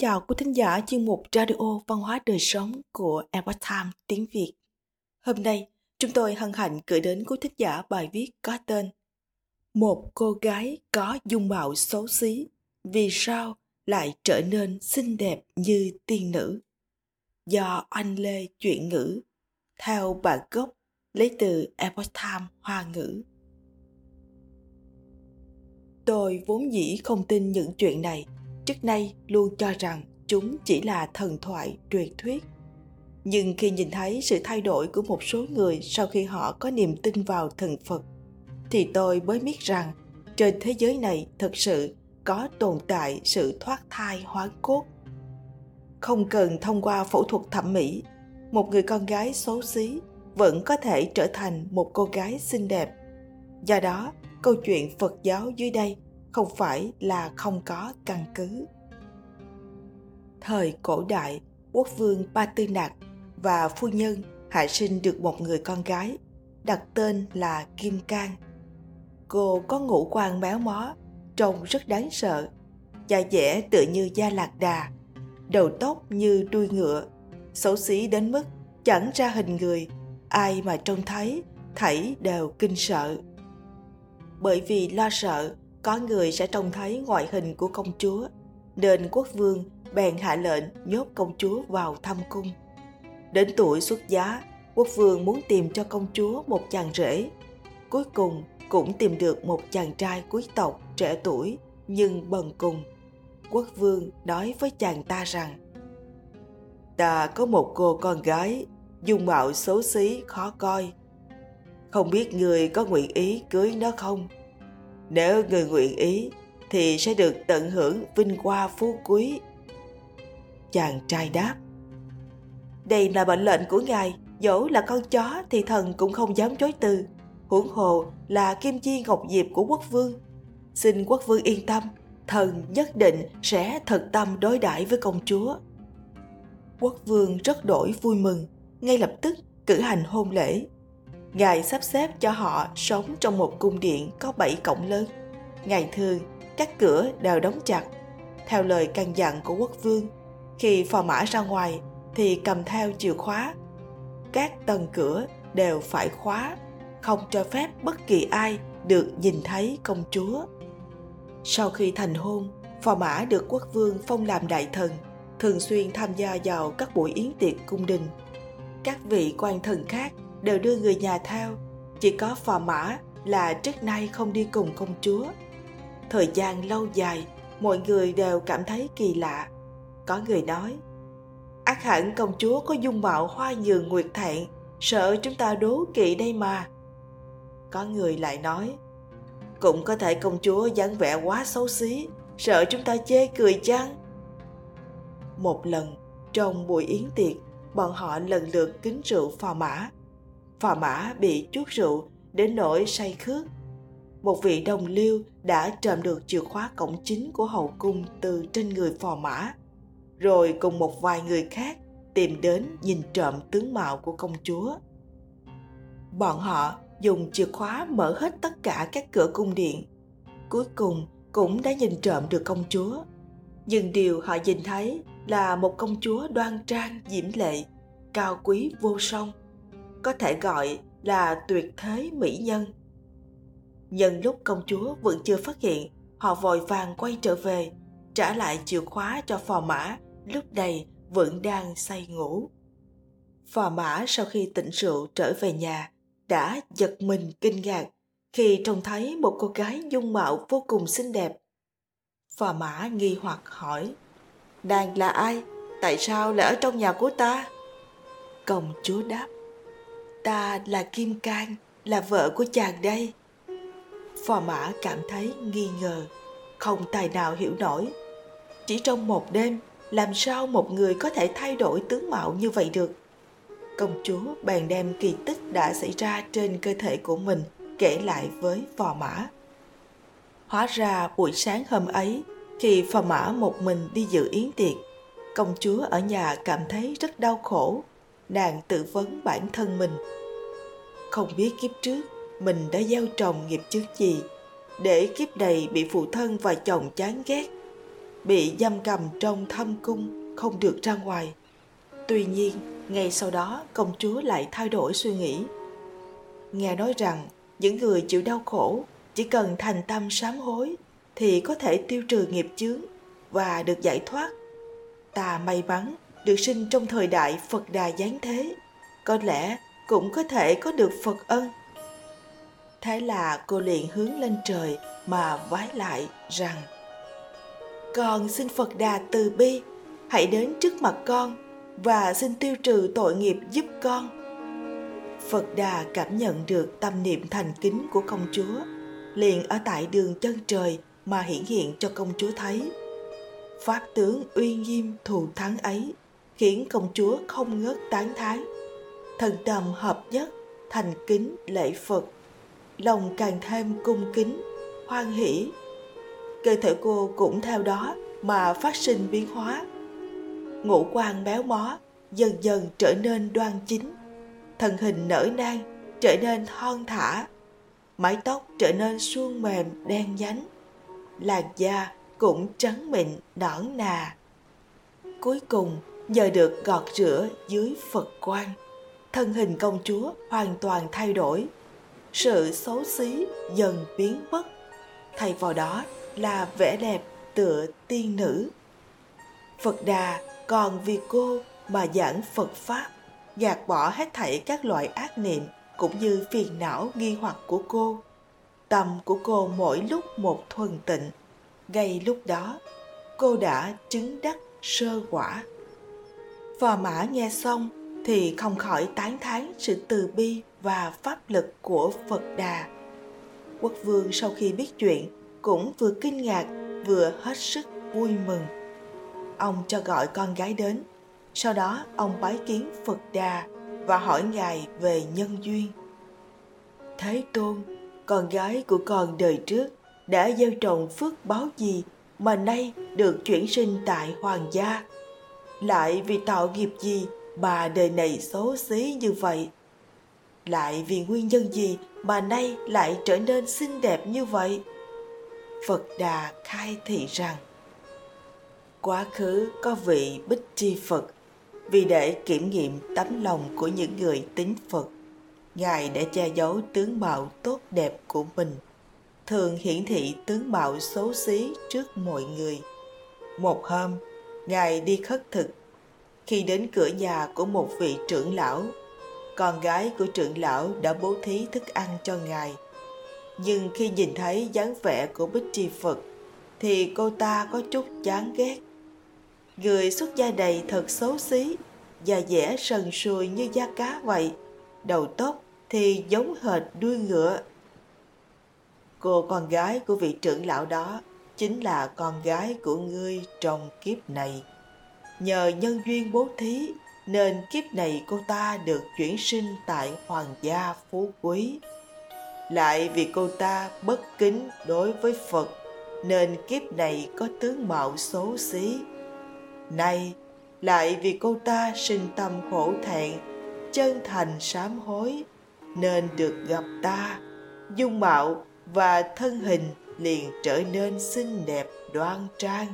chào quý thính giả chuyên mục Radio Văn hóa Đời Sống của Epoch Time tiếng Việt. Hôm nay, chúng tôi hân hạnh gửi đến quý thính giả bài viết có tên Một cô gái có dung mạo xấu xí, vì sao lại trở nên xinh đẹp như tiên nữ? Do anh Lê Chuyện Ngữ, theo bản gốc lấy từ Epoch Time Hoa ngữ. Tôi vốn dĩ không tin những chuyện này – trước nay luôn cho rằng chúng chỉ là thần thoại, truyền thuyết. Nhưng khi nhìn thấy sự thay đổi của một số người sau khi họ có niềm tin vào thần phật, thì tôi mới biết rằng trên thế giới này thực sự có tồn tại sự thoát thai hóa cốt. Không cần thông qua phẫu thuật thẩm mỹ, một người con gái xấu xí vẫn có thể trở thành một cô gái xinh đẹp. Do đó, câu chuyện phật giáo dưới đây không phải là không có căn cứ. Thời cổ đại, quốc vương Ba Tư nạc và phu nhân hạ sinh được một người con gái, đặt tên là Kim Cang. Cô có ngũ quan méo mó, trông rất đáng sợ, da dẻ tựa như da lạc đà, đầu tóc như đuôi ngựa, xấu xí đến mức chẳng ra hình người, ai mà trông thấy thảy đều kinh sợ. Bởi vì lo sợ có người sẽ trông thấy ngoại hình của công chúa, nên quốc vương bèn hạ lệnh nhốt công chúa vào thăm cung. Đến tuổi xuất giá, quốc vương muốn tìm cho công chúa một chàng rể. Cuối cùng cũng tìm được một chàng trai quý tộc trẻ tuổi, nhưng bần cùng. Quốc vương nói với chàng ta rằng, ta có một cô con gái, dung mạo xấu xí, khó coi. Không biết người có nguyện ý cưới nó không? Nếu người nguyện ý thì sẽ được tận hưởng vinh hoa phú quý. Chàng trai đáp, đây là mệnh lệnh của ngài, dẫu là con chó thì thần cũng không dám chối từ. Huống hồ là kim chi ngọc diệp của quốc vương. Xin quốc vương yên tâm, thần nhất định sẽ thật tâm đối đãi với công chúa. Quốc vương rất đổi vui mừng, ngay lập tức cử hành hôn lễ Ngài sắp xếp cho họ sống trong một cung điện có bảy cổng lớn. Ngày thường, các cửa đều đóng chặt. Theo lời căn dặn của quốc vương, khi phò mã ra ngoài thì cầm theo chìa khóa. Các tầng cửa đều phải khóa, không cho phép bất kỳ ai được nhìn thấy công chúa. Sau khi thành hôn, phò mã được quốc vương phong làm đại thần, thường xuyên tham gia vào các buổi yến tiệc cung đình. Các vị quan thần khác đều đưa người nhà theo. Chỉ có phò mã là trước nay không đi cùng công chúa. Thời gian lâu dài, mọi người đều cảm thấy kỳ lạ. Có người nói, ác hẳn công chúa có dung mạo hoa nhường nguyệt thẹn, sợ chúng ta đố kỵ đây mà. Có người lại nói, cũng có thể công chúa dáng vẻ quá xấu xí, sợ chúng ta chê cười chăng? Một lần, trong buổi yến tiệc, bọn họ lần lượt kính rượu phò mã phò mã bị chuốt rượu đến nỗi say khước. Một vị đồng liêu đã trộm được chìa khóa cổng chính của hậu cung từ trên người phò mã, rồi cùng một vài người khác tìm đến nhìn trộm tướng mạo của công chúa. Bọn họ dùng chìa khóa mở hết tất cả các cửa cung điện, cuối cùng cũng đã nhìn trộm được công chúa. Nhưng điều họ nhìn thấy là một công chúa đoan trang, diễm lệ, cao quý vô song có thể gọi là tuyệt thế mỹ nhân. Nhân lúc công chúa vẫn chưa phát hiện, họ vội vàng quay trở về, trả lại chìa khóa cho phò mã, lúc này vẫn đang say ngủ. Phò mã sau khi tỉnh rượu trở về nhà, đã giật mình kinh ngạc khi trông thấy một cô gái dung mạo vô cùng xinh đẹp. Phò mã nghi hoặc hỏi, Nàng là ai? Tại sao lại ở trong nhà của ta? Công chúa đáp, ta là Kim Cang, là vợ của chàng đây. Phò mã cảm thấy nghi ngờ, không tài nào hiểu nổi. Chỉ trong một đêm, làm sao một người có thể thay đổi tướng mạo như vậy được? Công chúa bèn đem kỳ tích đã xảy ra trên cơ thể của mình kể lại với phò mã. Hóa ra buổi sáng hôm ấy, khi phò mã một mình đi dự yến tiệc, công chúa ở nhà cảm thấy rất đau khổ nàng tự vấn bản thân mình không biết kiếp trước mình đã gieo trồng nghiệp chướng gì để kiếp này bị phụ thân và chồng chán ghét bị giam cầm trong thâm cung không được ra ngoài. Tuy nhiên, ngay sau đó công chúa lại thay đổi suy nghĩ. Nghe nói rằng những người chịu đau khổ chỉ cần thành tâm sám hối thì có thể tiêu trừ nghiệp chướng và được giải thoát. Ta may mắn được sinh trong thời đại Phật Đà giáng thế, có lẽ cũng có thể có được Phật ân. Thế là cô liền hướng lên trời mà vái lại rằng Con xin Phật Đà từ bi, hãy đến trước mặt con và xin tiêu trừ tội nghiệp giúp con. Phật Đà cảm nhận được tâm niệm thành kính của công chúa, liền ở tại đường chân trời mà hiển hiện cho công chúa thấy. Pháp tướng uy nghiêm thù thắng ấy khiến công chúa không ngớt tán thán. Thần tâm hợp nhất, thành kính lễ Phật, lòng càng thêm cung kính, hoan hỷ. Cơ thể cô cũng theo đó mà phát sinh biến hóa. Ngũ quan béo mó dần dần trở nên đoan chính, thân hình nở nang trở nên thon thả, mái tóc trở nên suôn mềm đen nhánh, làn da cũng trắng mịn nõn nà. Cuối cùng, nhờ được gọt rửa dưới Phật quan, thân hình công chúa hoàn toàn thay đổi. Sự xấu xí dần biến mất, thay vào đó là vẻ đẹp tựa tiên nữ. Phật Đà còn vì cô mà giảng Phật Pháp, gạt bỏ hết thảy các loại ác niệm cũng như phiền não nghi hoặc của cô. Tâm của cô mỗi lúc một thuần tịnh, ngay lúc đó cô đã chứng đắc sơ quả phò mã nghe xong thì không khỏi tán thán sự từ bi và pháp lực của phật đà. Quốc vương sau khi biết chuyện cũng vừa kinh ngạc, vừa hết sức vui mừng. Ông cho gọi con gái đến, sau đó ông bái kiến phật đà và hỏi ngài về nhân duyên. Thế tôn, con gái của con đời trước đã gieo trồng phước báo gì mà nay được chuyển sinh tại hoàng gia? Lại vì tạo nghiệp gì mà đời này xấu xí như vậy lại vì nguyên nhân gì mà nay lại trở nên xinh đẹp như vậy phật đà khai thị rằng quá khứ có vị bích chi phật vì để kiểm nghiệm tấm lòng của những người tín phật ngài đã che giấu tướng mạo tốt đẹp của mình thường hiển thị tướng mạo xấu xí trước mọi người. Một hôm, Ngài đi khất thực. Khi đến cửa nhà của một vị trưởng lão, con gái của trưởng lão đã bố thí thức ăn cho Ngài. Nhưng khi nhìn thấy dáng vẻ của Bích Tri Phật, thì cô ta có chút chán ghét. Người xuất gia này thật xấu xí, da dẻ sần sùi như da cá vậy. Đầu tóc thì giống hệt đuôi ngựa cô con gái của vị trưởng lão đó chính là con gái của ngươi trong kiếp này. Nhờ nhân duyên bố thí nên kiếp này cô ta được chuyển sinh tại hoàng gia phú quý. Lại vì cô ta bất kính đối với Phật nên kiếp này có tướng mạo xấu xí. Nay lại vì cô ta sinh tâm khổ thẹn, chân thành sám hối nên được gặp ta, dung mạo và thân hình liền trở nên xinh đẹp đoan trang.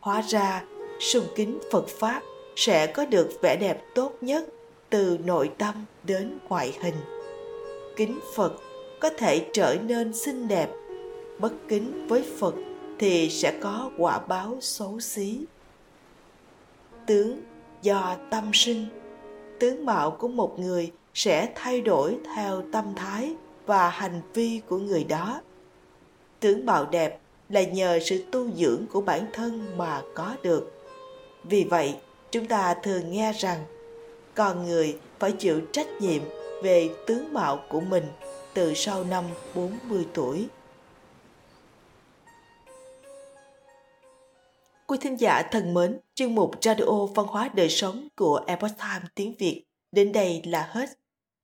Hóa ra, sùng kính Phật Pháp sẽ có được vẻ đẹp tốt nhất từ nội tâm đến ngoại hình. Kính Phật có thể trở nên xinh đẹp, bất kính với Phật thì sẽ có quả báo xấu xí. Tướng do tâm sinh, tướng mạo của một người sẽ thay đổi theo tâm thái và hành vi của người đó tướng mạo đẹp là nhờ sự tu dưỡng của bản thân mà có được vì vậy chúng ta thường nghe rằng con người phải chịu trách nhiệm về tướng mạo của mình từ sau năm 40 tuổi. Quý thính giả thân mến, chuyên mục Radio Văn hóa Đời Sống của Epoch Time tiếng Việt đến đây là hết.